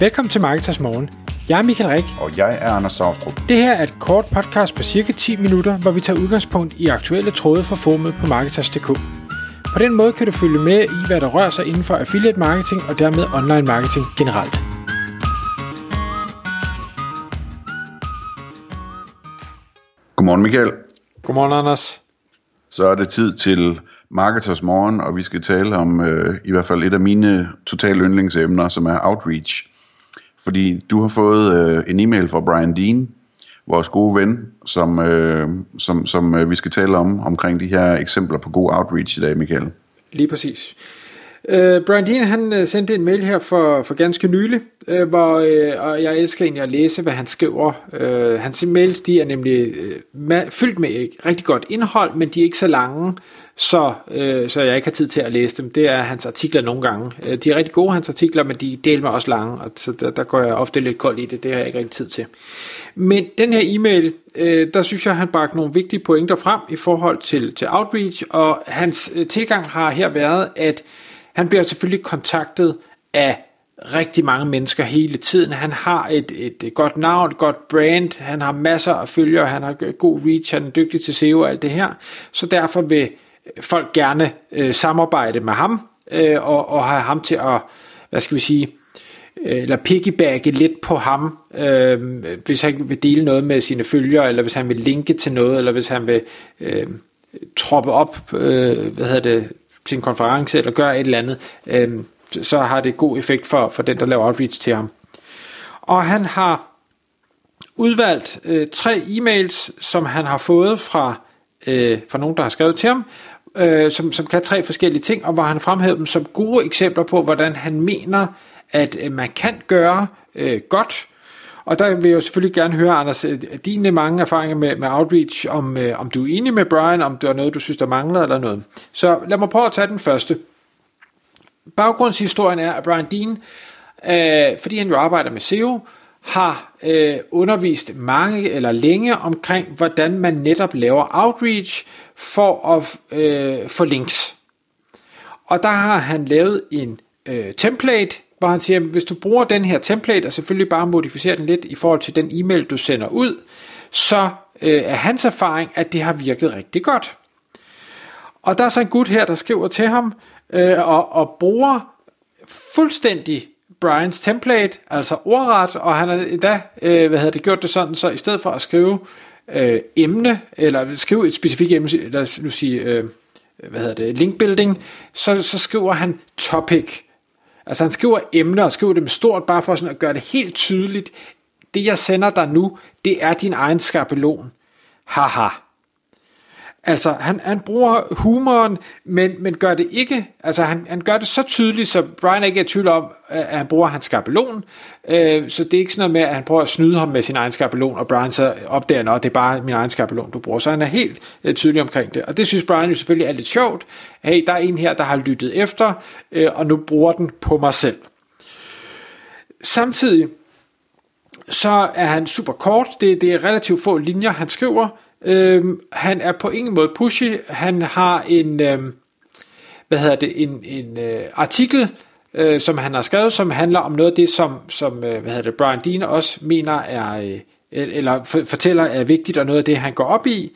Velkommen til Marketers Morgen. Jeg er Michael Rik. Og jeg er Anders Saustrup. Det her er et kort podcast på cirka 10 minutter, hvor vi tager udgangspunkt i aktuelle tråde fra formet på Marketers.dk. På den måde kan du følge med i, hvad der rører sig inden for affiliate marketing og dermed online marketing generelt. Godmorgen Michael. Godmorgen Anders. Så er det tid til Marketers Morgen, og vi skal tale om øh, i hvert fald et af mine totale yndlingsemner, som er outreach. Fordi du har fået øh, en e-mail fra Brian Dean, vores gode ven, som, øh, som, som øh, vi skal tale om, omkring de her eksempler på god outreach i dag, Michael. Lige præcis. Uh, Brian Dean han øh, sendte en mail her for, for ganske nylig, øh, hvor, øh, og jeg elsker egentlig at læse, hvad han skriver. Øh, hans mails de er nemlig øh, ma- fyldt med rigtig godt indhold, men de er ikke så lange, så, øh, så jeg ikke har tid til at læse dem. Det er hans artikler nogle gange. Øh, de er rigtig gode, hans artikler, men de deler mig også lange, og så der, der går jeg ofte lidt kold i det. Det har jeg ikke rigtig tid til. Men den her e-mail, øh, der synes jeg, han bragte nogle vigtige pointer frem i forhold til, til outreach, og hans øh, tilgang har her været, at han bliver selvfølgelig kontaktet af rigtig mange mennesker hele tiden. Han har et, et godt navn, et godt brand, han har masser af følgere, han har god reach, han er dygtig til SEO og alt det her. Så derfor vil øh, folk gerne øh, samarbejde med ham øh, og, og have ham til at, hvad skal vi sige, øh, eller piggybacke lidt på ham, øh, hvis han vil dele noget med sine følgere, eller hvis han vil linke til noget, eller hvis han vil øh, troppe op, øh, hvad hedder det, til en konference eller gør et eller andet, øh, så har det god effekt for, for den, der laver outreach til ham. Og han har udvalgt øh, tre e-mails, som han har fået fra, øh, fra nogen, der har skrevet til ham, øh, som, som kan tre forskellige ting, og hvor han fremhæver dem som gode eksempler på, hvordan han mener, at øh, man kan gøre øh, godt, og der vil jeg selvfølgelig gerne høre, Anders, øh, dine mange erfaringer med, med outreach, om, øh, om du er enig med Brian, om der er noget, du synes, der mangler eller noget. Så lad mig prøve at tage den første. Baggrundshistorien er, at Brian Dean, øh, fordi han jo arbejder med SEO, har øh, undervist mange eller længe omkring, hvordan man netop laver outreach for at øh, få links. Og der har han lavet en øh, template, hvor han siger, hvis du bruger den her template, og selvfølgelig bare modificerer den lidt i forhold til den e-mail, du sender ud, så øh, er hans erfaring, at det har virket rigtig godt. Og der er så en gut her, der skriver til ham, øh, og, og bruger fuldstændig Brians template, altså ordret, og han har endda øh, hvad hedder det, gjort det sådan, så i stedet for at skrive øh, emne, eller skrive et specifikt emne, lad os nu sige, øh, hvad hedder det, linkbuilding, så, så skriver han topic, Altså han skriver emner og skriver dem stort, bare for sådan at gøre det helt tydeligt. Det jeg sender dig nu, det er din egen skabelon. Haha. Altså, han, han bruger humoren, men, men gør det ikke, altså han, han gør det så tydeligt, så Brian ikke er i tvivl om, at han bruger hans skabelon, øh, så det er ikke sådan noget med, at han prøver at snyde ham med sin egen skabelon, og Brian så opdager, at det er bare min egen skabelon, du bruger, så han er helt øh, tydelig omkring det, og det synes Brian jo selvfølgelig er lidt sjovt, hey, der er en her, der har lyttet efter, øh, og nu bruger den på mig selv. Samtidig, så er han super kort, det, det er relativt få linjer, han skriver, Øhm, han er på ingen måde pushy. Han har en, øhm, hvad hedder det, en, en øh, artikel, øh, som han har skrevet, som handler om noget af det, som, som øh, hvad hedder det, Brian Dean også mener er, øh, eller for, fortæller er vigtigt, og noget af det, han går op i.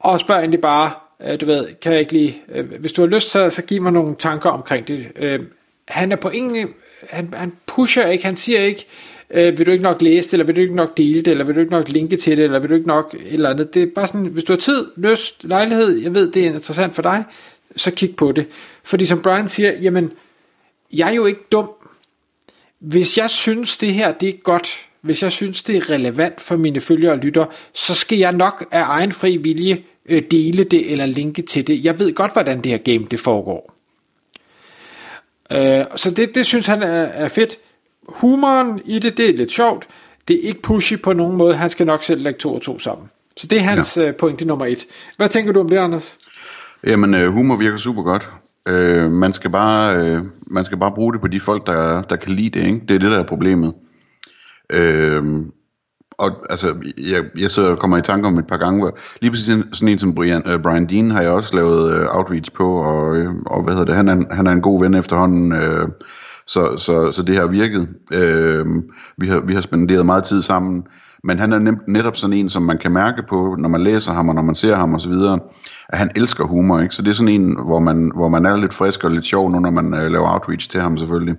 Og spørger egentlig bare, øh, du ved, kan jeg ikke lige, øh, hvis du har lyst, så, så giv mig nogle tanker omkring det. Øh, han er på ingen, han, han pusher ikke, han siger ikke, øh, øh, vil du ikke nok læse det, eller vil du ikke nok dele det, eller vil du ikke nok linke til det, eller vil du ikke nok et eller andet. Det er bare sådan, hvis du har tid, lyst, lejlighed, jeg ved, det er interessant for dig, så kig på det. Fordi som Brian siger, jamen, jeg er jo ikke dum. Hvis jeg synes, det her det er godt, hvis jeg synes, det er relevant for mine følgere og lytter, så skal jeg nok af egen fri vilje øh, dele det eller linke til det. Jeg ved godt, hvordan det her game det foregår. Øh, så det, det synes han er, er fedt humoren i det, det er lidt sjovt. Det er ikke pushy på nogen måde. Han skal nok selv lægge to og to sammen. Så det er hans ja. Øh, pointe nummer et. Hvad tænker du om det, Anders? Jamen, øh, humor virker super godt. Øh, man, skal bare, øh, man skal bare bruge det på de folk, der, der kan lide det. Ikke? Det er det, der er problemet. Øh, og altså, jeg, jeg så kommer i tanke om et par gange, hvor lige præcis sådan en som Brian, uh, Brian Dean har jeg også lavet uh, outreach på, og, uh, og hvad hedder det, han er, han er en god ven efterhånden, uh, så, så, så det har virket. Øh, vi, har, vi har spenderet meget tid sammen, men han er nem, netop sådan en, som man kan mærke på, når man læser ham, og når man ser ham osv., at han elsker humor, ikke? Så det er sådan en, hvor man, hvor man er lidt frisk og lidt sjov nu, når man øh, laver outreach til ham selvfølgelig.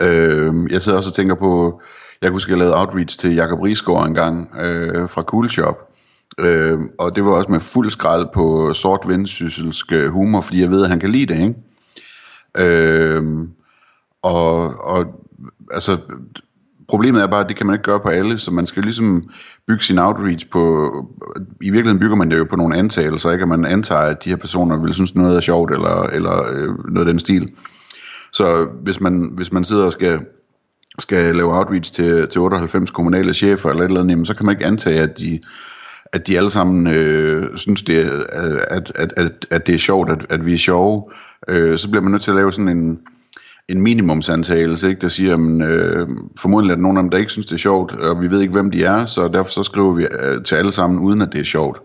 Øh, jeg sidder også og tænker på, jeg kunne huske, jeg lavede outreach til Jakob Riesgaard en gang øh, fra Cool Shop, øh, og det var også med fuld skrald på sort vendsysselsk øh, humor, fordi jeg ved, at han kan lide det, ikke? Øh, og, og altså, problemet er bare, at det kan man ikke gøre på alle, så man skal ligesom bygge sin outreach på, i virkeligheden bygger man det jo på nogle antagelser, ikke? at man antager, at de her personer vil synes noget er sjovt, eller, eller øh, noget af den stil. Så hvis man, hvis man sidder og skal, skal lave outreach til, til 98 kommunale chefer eller et eller andet, så kan man ikke antage, at de, at de alle sammen øh, synes, det er, at, at, at, at det er sjovt, at, at vi er sjove. Øh, så bliver man nødt til at lave sådan en, en minimumsantagelse, ikke, der siger, at øh, formodentlig er der nogen af dem, der ikke synes, det er sjovt, og vi ved ikke, hvem de er, så derfor så skriver vi øh, til alle sammen, uden at det er sjovt,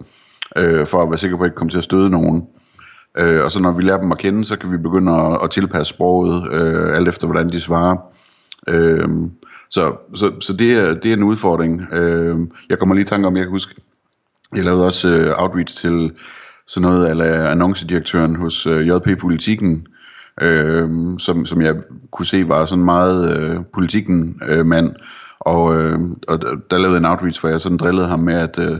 øh, for at være sikker på, at ikke komme til at støde nogen. Øh, og så når vi lærer dem at kende, så kan vi begynde at, at tilpasse sproget, øh, alt efter hvordan de svarer. Øh, så så, så det, er, det er en udfordring. Øh, jeg kommer lige i tanke om, jeg kan huske, jeg lavede også øh, outreach til sådan noget af annoncedirektøren hos øh, JP Politikken, øh, som, som jeg kunne se var sådan meget øh, politikken øh, mand, og, øh, og der lavede en outreach, hvor jeg sådan drillede ham med, at, øh,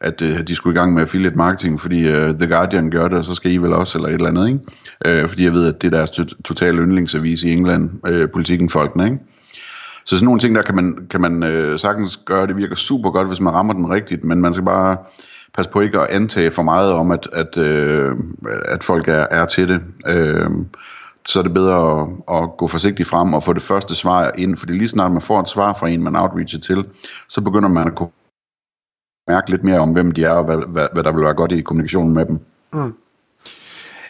at øh, de skulle i gang med affiliate marketing, fordi øh, The Guardian gør det, og så skal I vel også, eller et eller andet, ikke? Øh, fordi jeg ved, at det er deres totale yndlingsavis i England, øh, politikken folkene, ikke? Så sådan nogle ting, der kan man, kan man øh, sagtens gøre, det virker super godt, hvis man rammer den rigtigt, men man skal bare passe på ikke at antage for meget om, at, at, øh, at folk er, er til det. Øh, så er det bedre at, at gå forsigtigt frem og få det første svar ind, fordi lige snart man får et svar fra en, man outreacher til, så begynder man at kunne mærke lidt mere om, hvem de er, og hvad, hvad, hvad der vil være godt i kommunikationen med dem. Mm.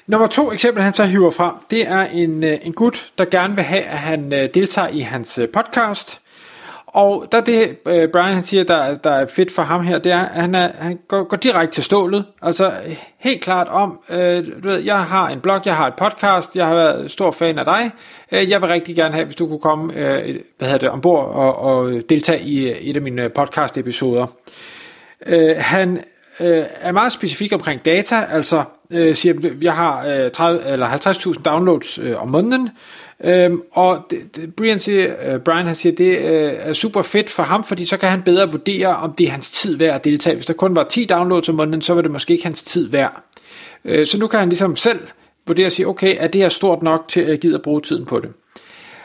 Nummer to eksempel, han så hiver frem, det er en, øh, en gut, der gerne vil have, at han øh, deltager i hans øh, podcast. Og der det, øh, Brian han siger, der, der er fedt for ham her, det er, at han, er, han går, går direkte til stålet. Altså helt klart om, øh, du ved, jeg har en blog, jeg har et podcast, jeg har været stor fan af dig. Øh, jeg vil rigtig gerne have, hvis du kunne komme øh, hvad hedder det, ombord og, og deltage i et af mine podcast episoder. Øh, han øh, er meget specifik omkring data, altså øh, siger, jeg har øh, 30, eller 50.000 downloads øh, om måneden, Øhm, og det, det, Brian siger, øh, Brian han siger, det øh, er super fedt for ham, fordi så kan han bedre vurdere, om det er hans tid værd at deltage. Hvis der kun var 10 downloads om måneden, så var det måske ikke hans tid værd. Øh, så nu kan han ligesom selv vurdere og sige, okay, er det her stort nok til at jeg at bruge tiden på det?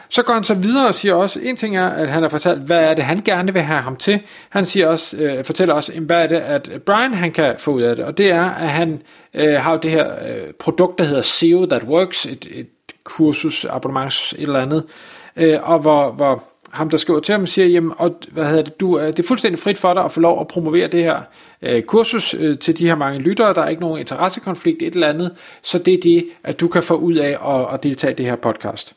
Så går han så videre og siger også, en ting er, at han har fortalt, hvad er det, han gerne vil have ham til. Han siger også, øh, fortæller også, hvad er det, at Brian han kan få ud af det. Og det er, at han øh, har det her øh, produkt, der hedder SEO That Works, et, et kursus, abonnements, et eller andet. Øh, og hvor, hvor ham, der skriver til ham, siger, jamen, og, hvad hedder det, du, øh, det er fuldstændig frit for dig at få lov at promovere det her øh, kursus øh, til de her mange lyttere. Der er ikke nogen interessekonflikt, et eller andet. Så det er det, at du kan få ud af at, at deltage i det her podcast.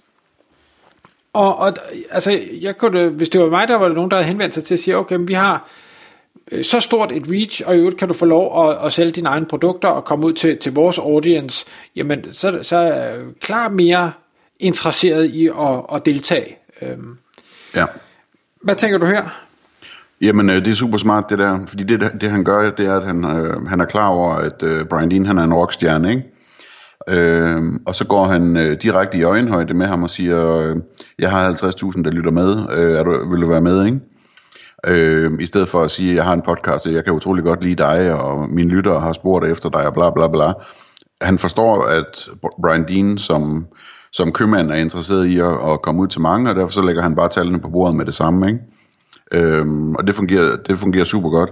Og, og altså, jeg kunne, øh, hvis det var mig, der var der nogen, der havde henvendt sig til at sige, okay, men vi har så stort et reach, og i øvrigt kan du få lov at, at sælge dine egne produkter og komme ud til, til vores audience, jamen så, så er klart mere interesseret i at, at deltage. Øhm, ja. Hvad tænker du her? Jamen, øh, det er super smart det der, fordi det, det han gør, det er, at han, øh, han er klar over, at øh, Brian Dean, han er en rockstjerne, ikke? Øh, og så går han øh, direkte i øjenhøjde med ham og siger, øh, jeg har 50.000, der lytter med, øh, er du, vil du være med, ikke? Øh, I stedet for at sige, at jeg har en podcast, og jeg kan utrolig godt lide dig, og mine lyttere har spurgt efter dig, og bla bla bla. Han forstår, at Brian Dean som, som købmand er interesseret i at, at komme ud til mange, og derfor så lægger han bare tallene på bordet med det samme, ikke? Øhm, og det fungerer, det fungerer super godt.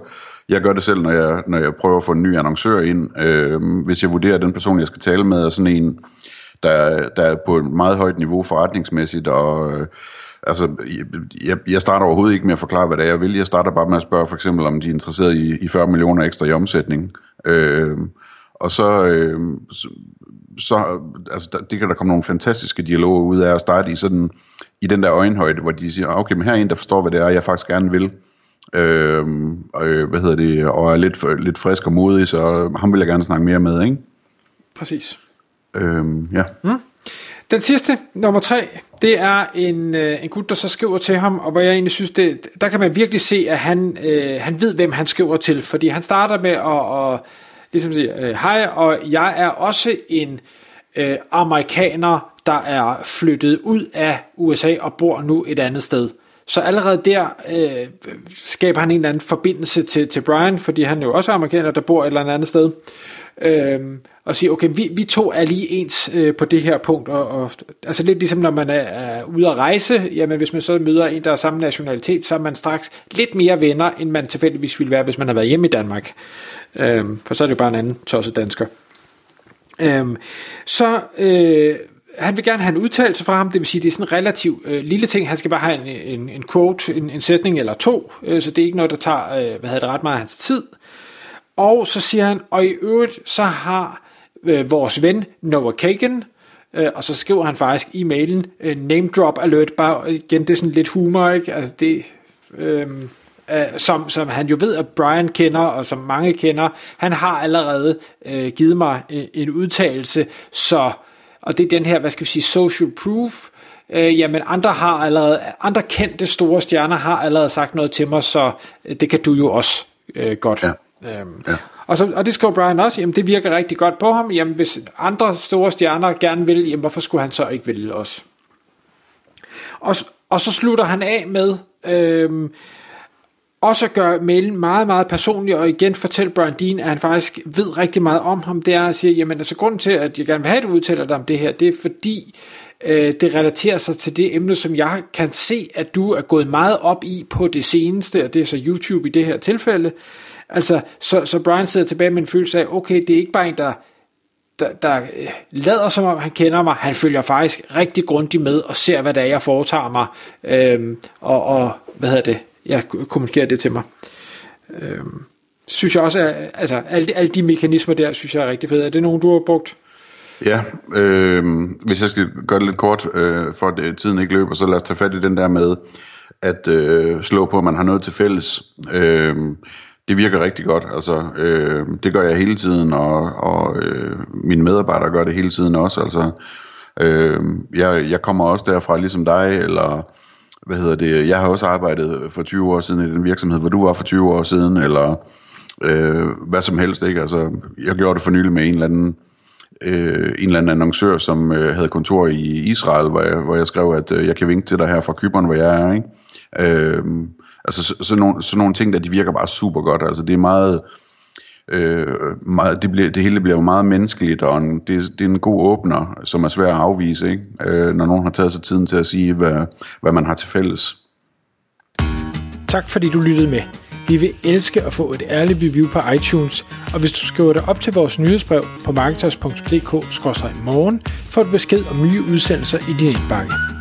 Jeg gør det selv, når jeg, når jeg prøver at få en ny annoncør ind. Øhm, hvis jeg vurderer, at den person, jeg skal tale med, er sådan en, der, der er på et meget højt niveau forretningsmæssigt, og øh, altså, jeg, jeg starter overhovedet ikke med at forklare, hvad det er, jeg vil. Jeg starter bare med at spørge for eksempel, om de er interesseret i, i 40 millioner ekstra i omsætning. Øh, og så, øh, så, så altså, der, det kan der komme nogle fantastiske dialoger ud af at starte i sådan i den der øjenhøjde, hvor de siger, okay, men her er en, der forstår, hvad det er, jeg faktisk gerne vil. Øh, øh, hvad hedder det, og er lidt, lidt frisk og modig, så ham vil jeg gerne snakke mere med, ikke? Præcis. Øh, ja. Mm. Den sidste, nummer tre, det er en, øh, en gut, der så skriver til ham, og hvor jeg egentlig synes, det, der kan man virkelig se, at han, øh, han ved, hvem han skriver til, fordi han starter med at, at ligesom sige, øh, hej, og jeg er også en øh, amerikaner, der er flyttet ud af USA og bor nu et andet sted. Så allerede der øh, skaber han en eller anden forbindelse til, til Brian, fordi han er jo også amerikaner, der bor et eller andet sted. Øh, og sige, okay, vi, vi to er lige ens øh, på det her punkt, og, og, altså lidt ligesom når man er, er ude at rejse, jamen hvis man så møder en, der er samme nationalitet, så er man straks lidt mere venner, end man tilfældigvis ville være, hvis man har været hjemme i Danmark. Øh, for så er det jo bare en anden tosset dansker. Øh, så øh, han vil gerne have en udtalelse fra ham, det vil sige, det er sådan en relativ øh, lille ting, han skal bare have en, en, en quote, en, en sætning eller to, øh, så det er ikke noget, der tager, øh, hvad hedder det, ret meget af hans tid. Og så siger han, og i øvrigt, så har øh, vores ven Noah Kagan, øh, og så skriver han faktisk i mailen, øh, name drop alert, bare igen, det er sådan lidt humor, ikke? Altså det, øh, øh, som, som han jo ved, at Brian kender, og som mange kender, han har allerede øh, givet mig en, en udtalelse, så, og det er den her, hvad skal vi sige, social proof, øh, jamen andre har allerede, andre kendte store stjerner har allerede sagt noget til mig, så øh, det kan du jo også øh, godt. Ja. Øhm, ja. Og, så, og det skriver Brian også, jamen det virker rigtig godt på ham, jamen hvis andre store stjerner gerne vil, jamen hvorfor skulle han så ikke vælge os? Og, og så slutter han af med, øhm, også at gøre mailen meget, meget personlig, og igen fortælle Brian Dean, at han faktisk ved rigtig meget om ham, det er at sige, jamen altså grunden til, at jeg gerne vil have, at du udtaler dig om det her, det er fordi, øh, det relaterer sig til det emne, som jeg kan se, at du er gået meget op i på det seneste, og det er så YouTube i det her tilfælde, Altså, så, så Brian sidder tilbage med en følelse af, okay, det er ikke bare en, der, der, der øh, lader som om han kender mig, han følger faktisk rigtig grundigt med og ser, hvad det er, jeg foretager mig, øhm, og, og, hvad hedder det, jeg kommunikerer det til mig. Øhm, synes jeg også, at, altså, alle, alle de mekanismer der, synes jeg er rigtig fede. Er det nogen, du har brugt? Ja, øh, hvis jeg skal gøre det lidt kort, øh, for at øh, tiden ikke løber, så lad os tage fat i den der med at øh, slå på, at man har noget til fælles. Øh, det virker rigtig godt. Altså, øh, det gør jeg hele tiden, og, og øh, mine medarbejdere gør det hele tiden også. Altså, øh, jeg, jeg kommer også derfra ligesom dig, eller hvad hedder det, jeg har også arbejdet for 20 år siden i den virksomhed, hvor du var for 20 år siden, eller øh, hvad som helst, ikke? Altså, jeg gjorde det for nylig med en eller anden, øh, en eller anden annoncør, som øh, havde kontor i Israel, hvor jeg, hvor jeg skrev, at øh, jeg kan vinke til dig her fra Kyberen, hvor jeg er, ikke? Øh, Altså så, så nogle, så nogle ting der, de virker bare super godt. Altså det er meget, øh, meget det, bliver, det hele bliver jo meget menneskeligt, og en, det, det er en god åbner, som er svær at afvise, ikke? Øh, når nogen har taget sig tiden til at sige, hvad, hvad man har til fælles. Tak fordi du lyttede med. Vi vil elske at få et ærligt review på iTunes, og hvis du skriver dig op til vores nyhedsbrev på marketers.dk-morgen, får du besked om nye udsendelser i din indbakke.